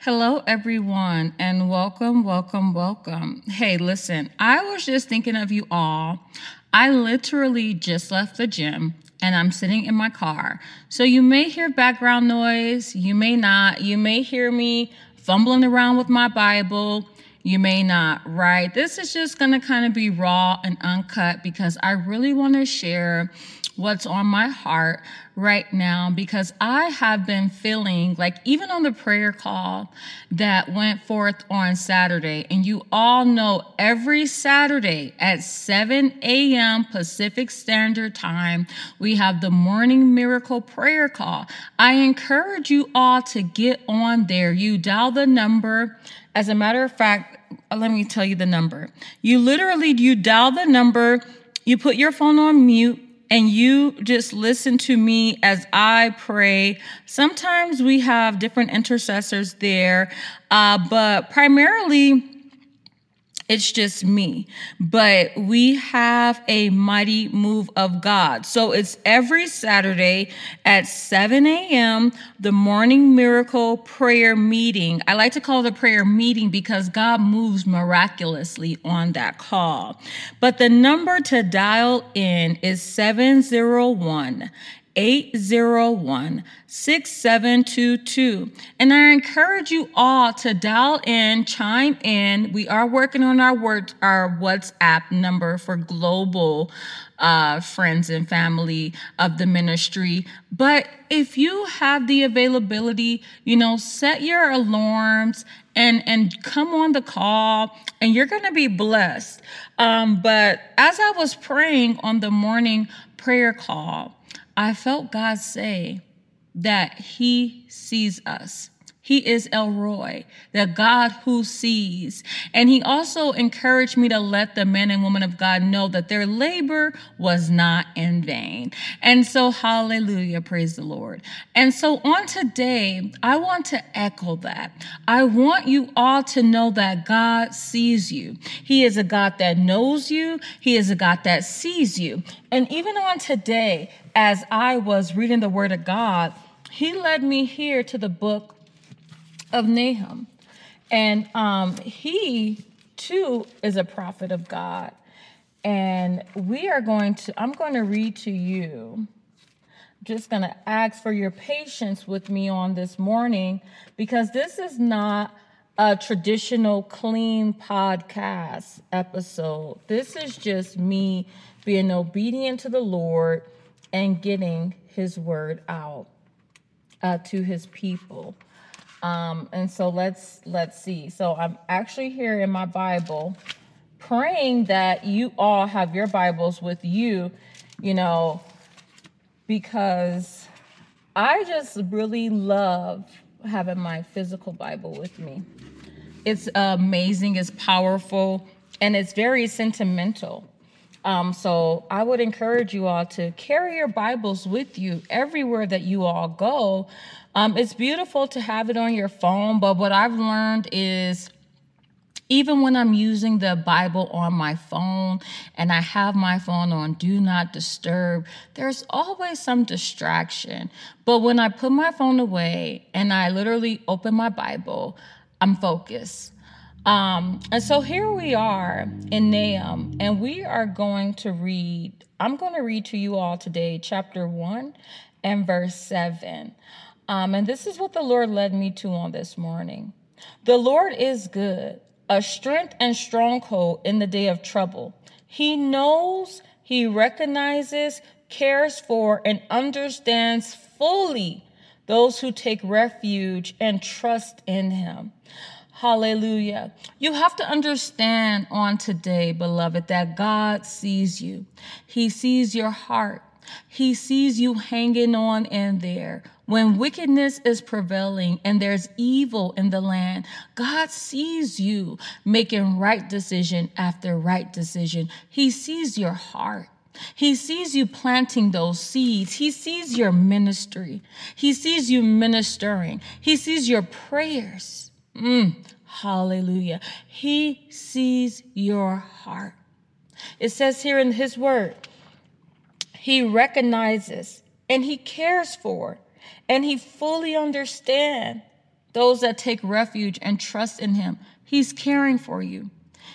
Hello, everyone, and welcome, welcome, welcome. Hey, listen, I was just thinking of you all. I literally just left the gym and I'm sitting in my car. So you may hear background noise, you may not. You may hear me fumbling around with my Bible. You may not, right? This is just going to kind of be raw and uncut because I really want to share what's on my heart right now because I have been feeling like, even on the prayer call that went forth on Saturday, and you all know every Saturday at 7 a.m. Pacific Standard Time, we have the morning miracle prayer call. I encourage you all to get on there. You dial the number. As a matter of fact, let me tell you the number. You literally you dial the number, you put your phone on mute, and you just listen to me as I pray. Sometimes we have different intercessors there, uh, but primarily it's just me. But we have a mighty move of God. So it's every Saturday at 7 a.m., the morning miracle prayer meeting. I like to call a prayer meeting because God moves miraculously on that call. But the number to dial in is 701 801 6722. And I encourage you all to dial in, chime in. We are working on our word, our WhatsApp number for global uh, friends and family of the ministry. But if you have the availability, you know, set your alarms and and come on the call and you're going to be blessed. Um, but as I was praying on the morning prayer call, I felt God say that He sees us. He is El Roi, the God who sees. And he also encouraged me to let the men and women of God know that their labor was not in vain. And so, hallelujah, praise the Lord. And so, on today, I want to echo that. I want you all to know that God sees you. He is a God that knows you, He is a God that sees you. And even on today, as I was reading the Word of God, He led me here to the book of Nahum. And um, he too is a prophet of God. And we are going to, I'm going to read to you. just going to ask for your patience with me on this morning because this is not a traditional clean podcast episode. This is just me being obedient to the Lord and getting his word out uh, to his people. Um, and so let's let's see. So I'm actually here in my Bible, praying that you all have your Bibles with you, you know, because I just really love having my physical Bible with me. It's amazing, it's powerful, and it's very sentimental. Um, so I would encourage you all to carry your Bibles with you everywhere that you all go. Um, it's beautiful to have it on your phone, but what I've learned is even when I'm using the Bible on my phone and I have my phone on do not disturb, there's always some distraction. But when I put my phone away and I literally open my Bible, I'm focused. Um, and so here we are in Nahum, and we are going to read, I'm going to read to you all today, chapter 1 and verse 7. Um, and this is what the Lord led me to on this morning. The Lord is good, a strength and stronghold in the day of trouble. He knows, He recognizes, cares for, and understands fully those who take refuge and trust in Him. Hallelujah. You have to understand on today, beloved, that God sees you. He sees your heart. He sees you hanging on in there. When wickedness is prevailing and there's evil in the land, God sees you making right decision after right decision. He sees your heart. He sees you planting those seeds. He sees your ministry. He sees you ministering. He sees your prayers. Mm, hallelujah. He sees your heart. It says here in his word, he recognizes and he cares for and he fully understands those that take refuge and trust in Him. He's caring for you.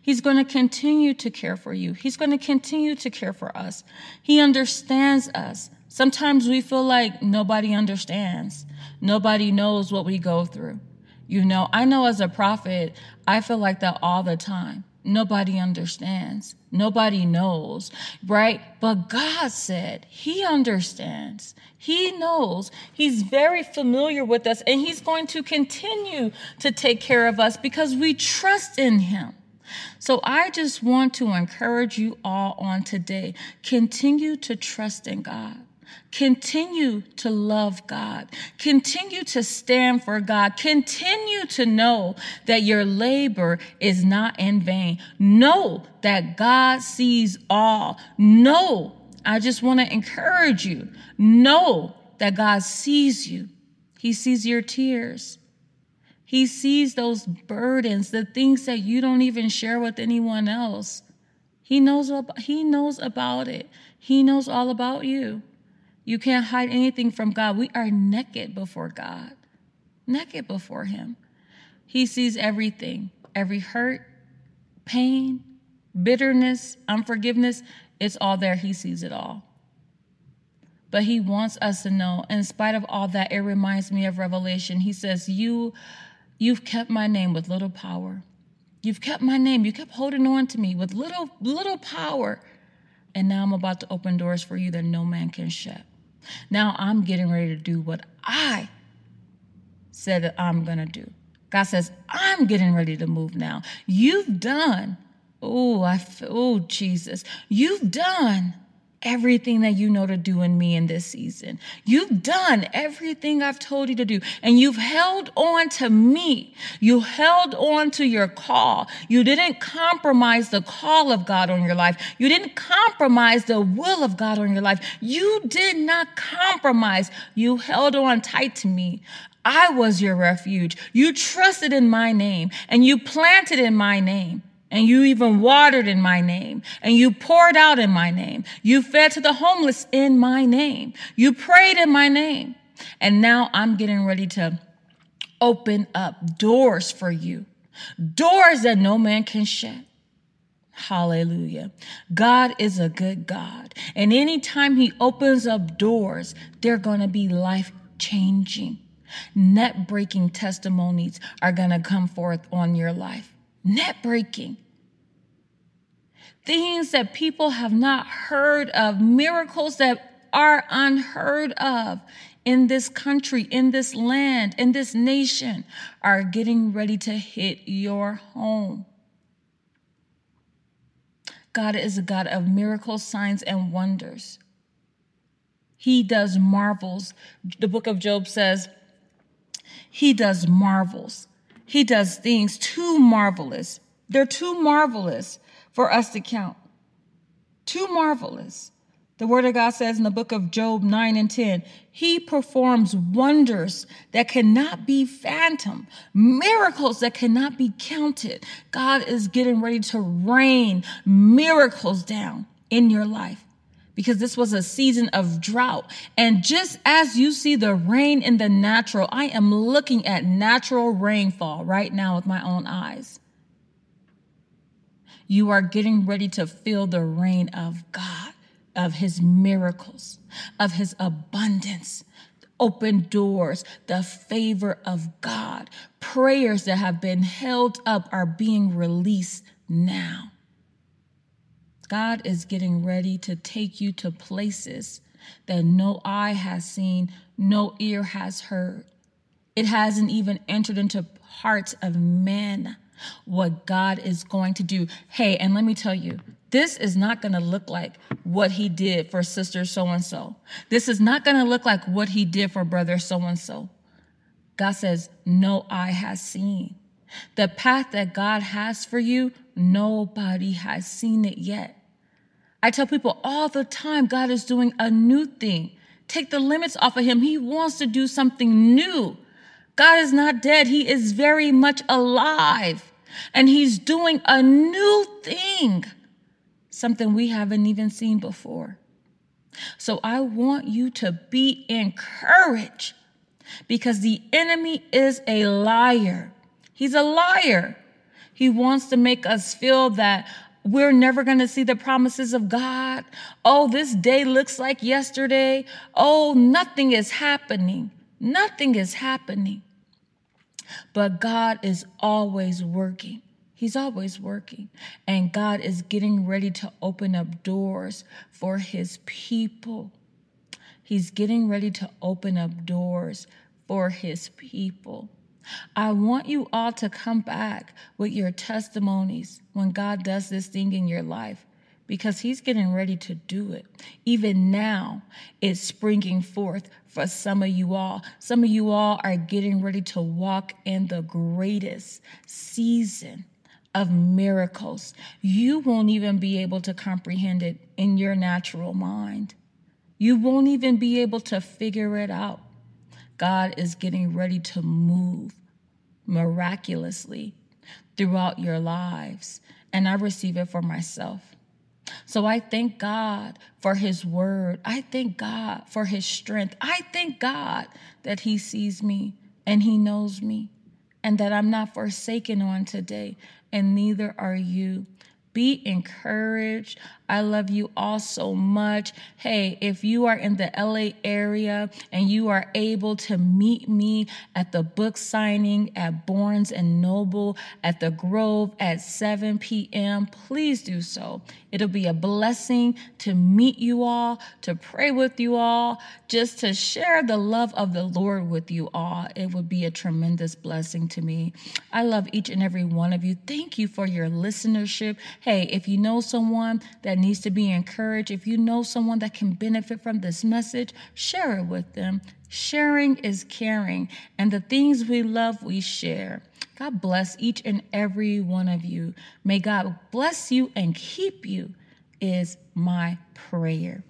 He's going to continue to care for you. He's going to continue to care for us. He understands us. Sometimes we feel like nobody understands. Nobody knows what we go through. You know, I know as a prophet, I feel like that all the time. Nobody understands. Nobody knows, right? But God said He understands. He knows. He's very familiar with us and He's going to continue to take care of us because we trust in Him. So I just want to encourage you all on today. Continue to trust in God. Continue to love God. Continue to stand for God. Continue to know that your labor is not in vain. Know that God sees all. Know, I just want to encourage you. Know that God sees you. He sees your tears. He sees those burdens, the things that you don't even share with anyone else. He knows, he knows about it. He knows all about you. You can't hide anything from God. We are naked before God, naked before Him. He sees everything every hurt, pain, bitterness, unforgiveness. It's all there. He sees it all. But He wants us to know, in spite of all that, it reminds me of Revelation. He says, You, you've kept my name with little power. You've kept my name. You kept holding on to me with little, little power. And now I'm about to open doors for you that no man can shut. Now I'm getting ready to do what I said that I'm going to do. God says, I'm getting ready to move now. You've done, oh, I, oh, Jesus, you've done everything that you know to do in me in this season. You've done everything I've told you to do, and you've held on to me. You held on to your call. You didn't compromise the call of God on your life. You didn't compromise the will of God on your life. You did not compromise. You held on tight to me. I was your refuge. You trusted in my name and you planted in my name and you even watered in my name, and you poured out in my name. You fed to the homeless in my name. You prayed in my name. And now I'm getting ready to open up doors for you, doors that no man can shut. Hallelujah. God is a good God. And anytime He opens up doors, they're going to be life changing. Net breaking testimonies are going to come forth on your life net breaking. Things that people have not heard of, miracles that are unheard of in this country, in this land, in this nation are getting ready to hit your home. God is a God of miracles, signs, and wonders. He does marvels. The book of Job says, He does marvels. He does things too marvelous. They're too marvelous for us to count. Too marvelous. The word of God says in the book of Job 9 and 10, he performs wonders that cannot be phantom, miracles that cannot be counted. God is getting ready to rain miracles down in your life because this was a season of drought. And just as you see the rain in the natural, I am looking at natural rainfall right now with my own eyes. You are getting ready to feel the rain of God, of His miracles, of His abundance, open doors, the favor of God. Prayers that have been held up are being released now. God is getting ready to take you to places that no eye has seen, no ear has heard. It hasn't even entered into hearts of men what God is going to do. Hey, and let me tell you, this is not going to look like what he did for sister so and so. This is not going to look like what he did for brother so and so. God says, No eye has seen. The path that God has for you, nobody has seen it yet. I tell people all the time God is doing a new thing. Take the limits off of Him. He wants to do something new. God is not dead, He is very much alive. And He's doing a new thing, something we haven't even seen before. So I want you to be encouraged because the enemy is a liar. He's a liar. He wants to make us feel that we're never going to see the promises of God. Oh, this day looks like yesterday. Oh, nothing is happening. Nothing is happening. But God is always working. He's always working. And God is getting ready to open up doors for his people. He's getting ready to open up doors for his people. I want you all to come back with your testimonies when God does this thing in your life because He's getting ready to do it. Even now, it's springing forth for some of you all. Some of you all are getting ready to walk in the greatest season of miracles. You won't even be able to comprehend it in your natural mind. You won't even be able to figure it out. God is getting ready to move miraculously throughout your lives. And I receive it for myself. So I thank God for his word. I thank God for his strength. I thank God that he sees me and he knows me and that I'm not forsaken on today, and neither are you. Be encouraged. I love you all so much. Hey, if you are in the LA area and you are able to meet me at the book signing at Barnes and Noble at the Grove at 7 p.m., please do so. It'll be a blessing to meet you all, to pray with you all, just to share the love of the Lord with you all. It would be a tremendous blessing to me. I love each and every one of you. Thank you for your listenership. Hey, if you know someone that needs to be encouraged, if you know someone that can benefit from this message, share it with them. Sharing is caring, and the things we love, we share. God bless each and every one of you. May God bless you and keep you, is my prayer.